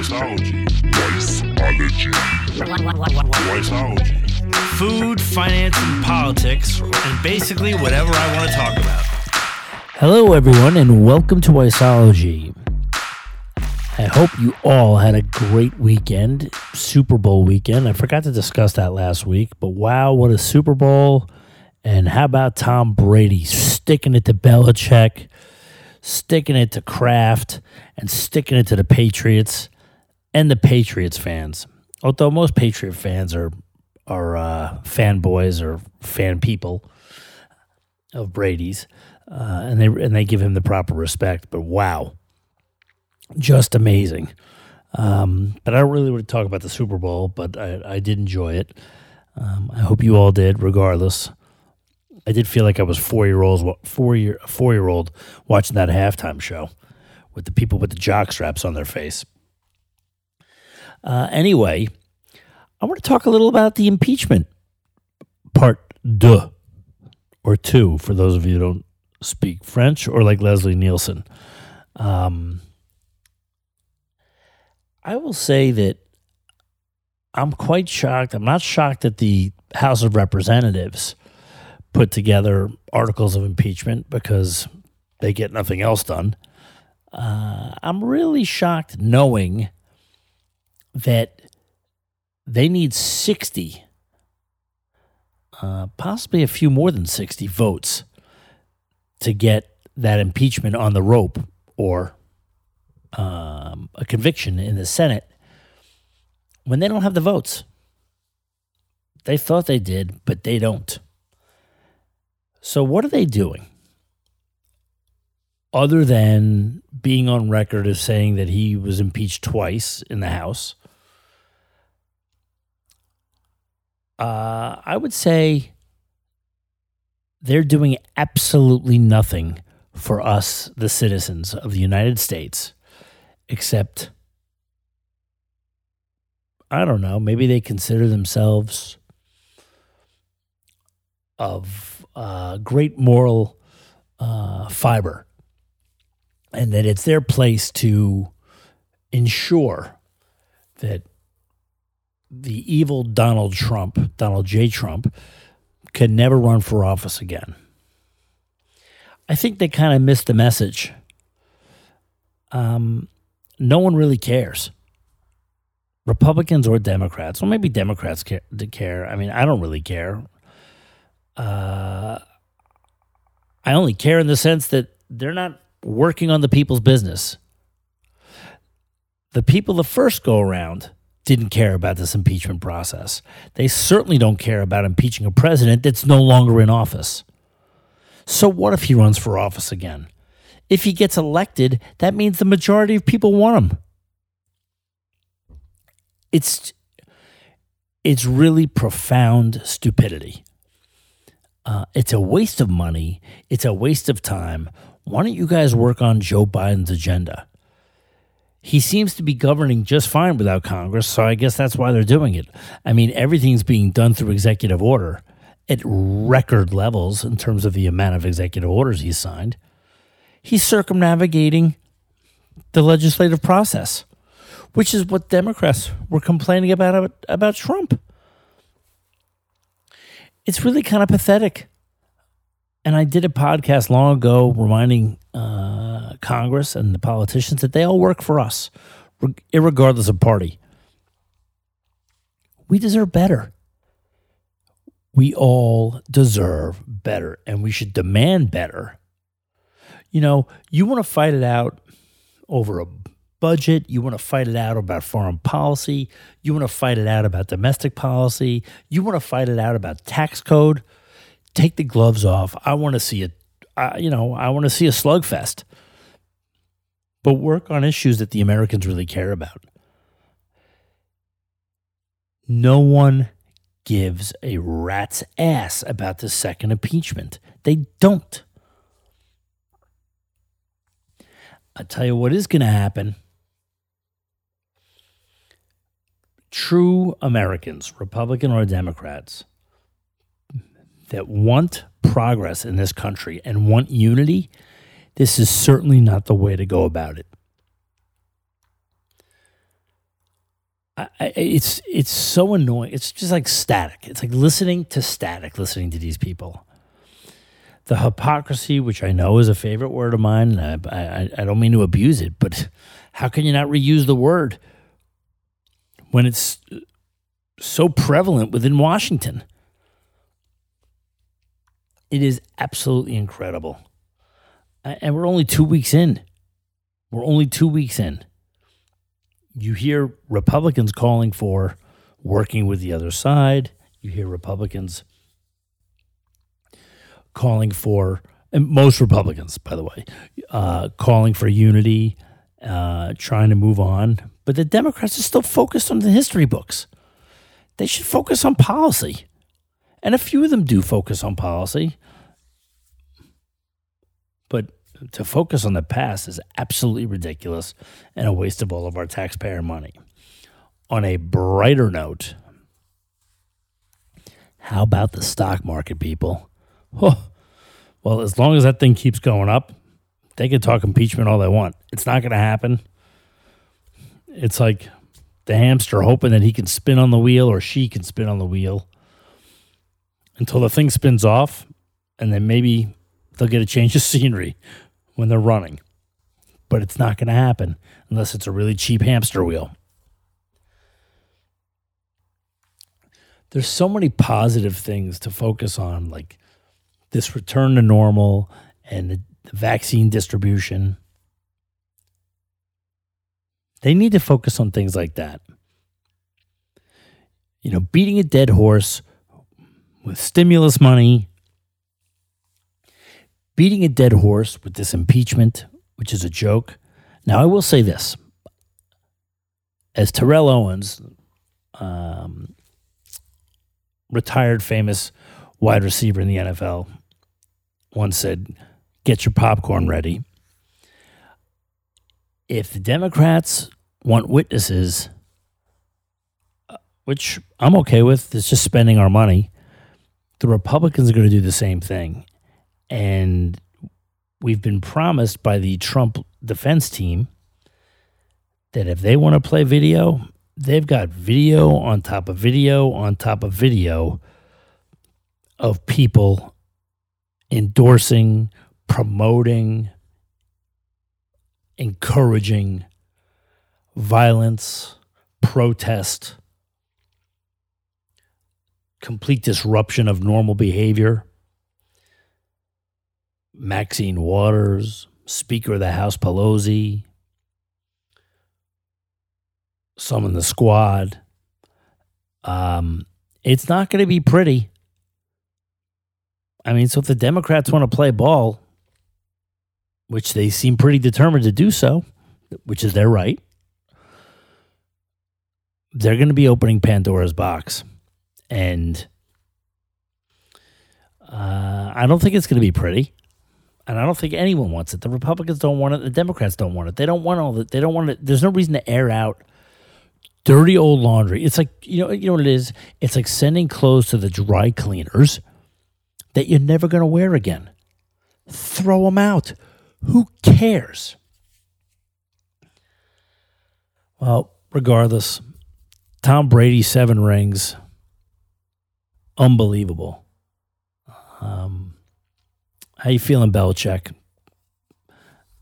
Wiseology. Wiseology. Wiseology. Food, finance, and politics, and basically whatever I want to talk about. Hello, everyone, and welcome to Wiseology. I hope you all had a great weekend, Super Bowl weekend. I forgot to discuss that last week, but wow, what a Super Bowl! And how about Tom Brady sticking it to Belichick, sticking it to Kraft, and sticking it to the Patriots and the Patriots fans. Although most Patriot fans are are uh, fanboys or fan people of Brady's, uh, and they and they give him the proper respect. But wow, just amazing. Um, but I don't really want to talk about the Super Bowl, but I, I did enjoy it. Um, I hope you all did, regardless. I did feel like I was four year olds, four year four year old watching that halftime show with the people with the jock straps on their face. Uh, anyway, I want to talk a little about the impeachment part deux or two for those of you who don't speak French or like Leslie Nielsen. Um, I will say that I'm quite shocked. I'm not shocked that the House of Representatives put together articles of impeachment because they get nothing else done. Uh, I'm really shocked knowing that they need 60, uh, possibly a few more than 60 votes to get that impeachment on the rope or um, a conviction in the Senate when they don't have the votes. They thought they did, but they don't. So, what are they doing? Other than being on record as saying that he was impeached twice in the House, uh, I would say they're doing absolutely nothing for us, the citizens of the United States, except, I don't know, maybe they consider themselves of uh, great moral uh, fiber, and that it's their place to ensure that the evil Donald Trump, Donald J. Trump, can never run for office again. I think they kind of missed the message. Um, no one really cares. Republicans or Democrats, well, maybe Democrats care, care. I mean, I don't really care. Uh, I only care in the sense that they're not working on the people's business. The people the first go around didn't care about this impeachment process. They certainly don't care about impeaching a president that's no longer in office. So, what if he runs for office again? If he gets elected, that means the majority of people want him. It's it's really profound stupidity. Uh, it's a waste of money. It's a waste of time. Why don't you guys work on Joe Biden's agenda? He seems to be governing just fine without Congress, so I guess that's why they're doing it. I mean, everything's being done through executive order at record levels in terms of the amount of executive orders he's signed. He's circumnavigating the legislative process, which is what Democrats were complaining about about Trump. It's really kind of pathetic. And I did a podcast long ago reminding uh, Congress and the politicians that they all work for us, regardless of party. We deserve better. We all deserve better, and we should demand better. You know, you want to fight it out over a budget, you want to fight it out about foreign policy, you want to fight it out about domestic policy, you want to fight it out about tax code take the gloves off. I want to see it. Uh, you know, I want to see a slugfest. But work on issues that the Americans really care about. No one gives a rat's ass about the second impeachment. They don't. I'll tell you what is going to happen. True Americans, Republican or Democrats, that want progress in this country and want unity, this is certainly not the way to go about it. I, it's it's so annoying. It's just like static. It's like listening to static. Listening to these people. The hypocrisy, which I know is a favorite word of mine, I, I, I don't mean to abuse it, but how can you not reuse the word when it's so prevalent within Washington? It is absolutely incredible. And we're only two weeks in. We're only two weeks in. You hear Republicans calling for working with the other side. You hear Republicans calling for, and most Republicans, by the way, uh, calling for unity, uh, trying to move on. But the Democrats are still focused on the history books. They should focus on policy. And a few of them do focus on policy. But to focus on the past is absolutely ridiculous and a waste of all of our taxpayer money. On a brighter note, how about the stock market, people? Well, as long as that thing keeps going up, they can talk impeachment all they want. It's not going to happen. It's like the hamster hoping that he can spin on the wheel or she can spin on the wheel until the thing spins off, and then maybe they'll get a change of scenery when they're running. But it's not going to happen unless it's a really cheap hamster wheel. There's so many positive things to focus on, like this return to normal and the, vaccine distribution. They need to focus on things like that. You know, beating a dead horse with stimulus money, beating a dead horse with this impeachment, which is a joke. Now, I will say this as Terrell Owens, um, retired famous wide receiver in the NFL, once said, Get your popcorn ready. If the Democrats want witnesses, uh, which I'm okay with, it's just spending our money, the Republicans are going to do the same thing. And we've been promised by the Trump defense team that if they want to play video, they've got video on top of video on top of video of people endorsing, promoting, encouraging violence, protest, complete disruption of normal behavior. Maxine Waters, Speaker of the House Pelosi, some in the squad. Um, it's not going to be pretty. I mean, so if the Democrats want to play ball, which they seem pretty determined to do so, which is their right, they're going to be opening Pandora's box. And uh, I don't think it's going to be pretty. And I don't think anyone wants it. The Republicans don't want it. The Democrats don't want it. They don't want all that. They don't want it. There's no reason to air out dirty old laundry. It's like you know, you know what it is. It's like sending clothes to the dry cleaners that you're never going to wear again. Throw them out. Who cares? Well, regardless, Tom Brady seven rings, unbelievable. Um, how you feeling, Belichick?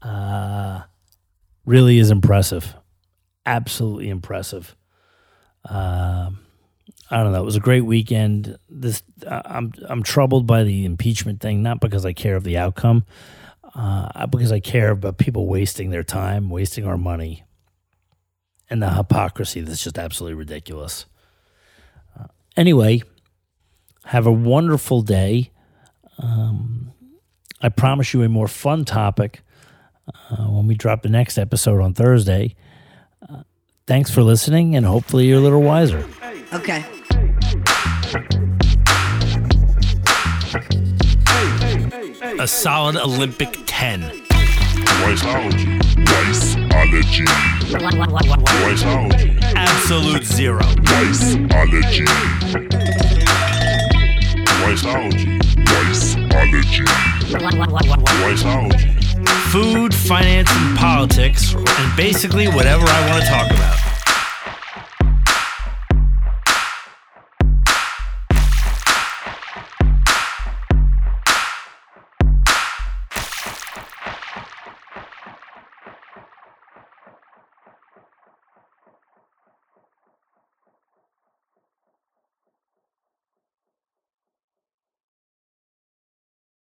Uh, really is impressive, absolutely impressive. Um, I don't know. It was a great weekend. This I'm I'm troubled by the impeachment thing, not because I care of the outcome, uh, because I care about people wasting their time, wasting our money, and the hypocrisy that's just absolutely ridiculous. Uh, anyway, have a wonderful day. Um, I promise you a more fun topic uh, when we drop the next episode on Thursday. Uh, thanks for listening, and hopefully you're a little wiser. Okay. A solid Olympic 10. Wiseology. Wiseology. Wiseology. Absolute zero. Wiseology. Food, finance, and politics, and basically whatever I want to talk about.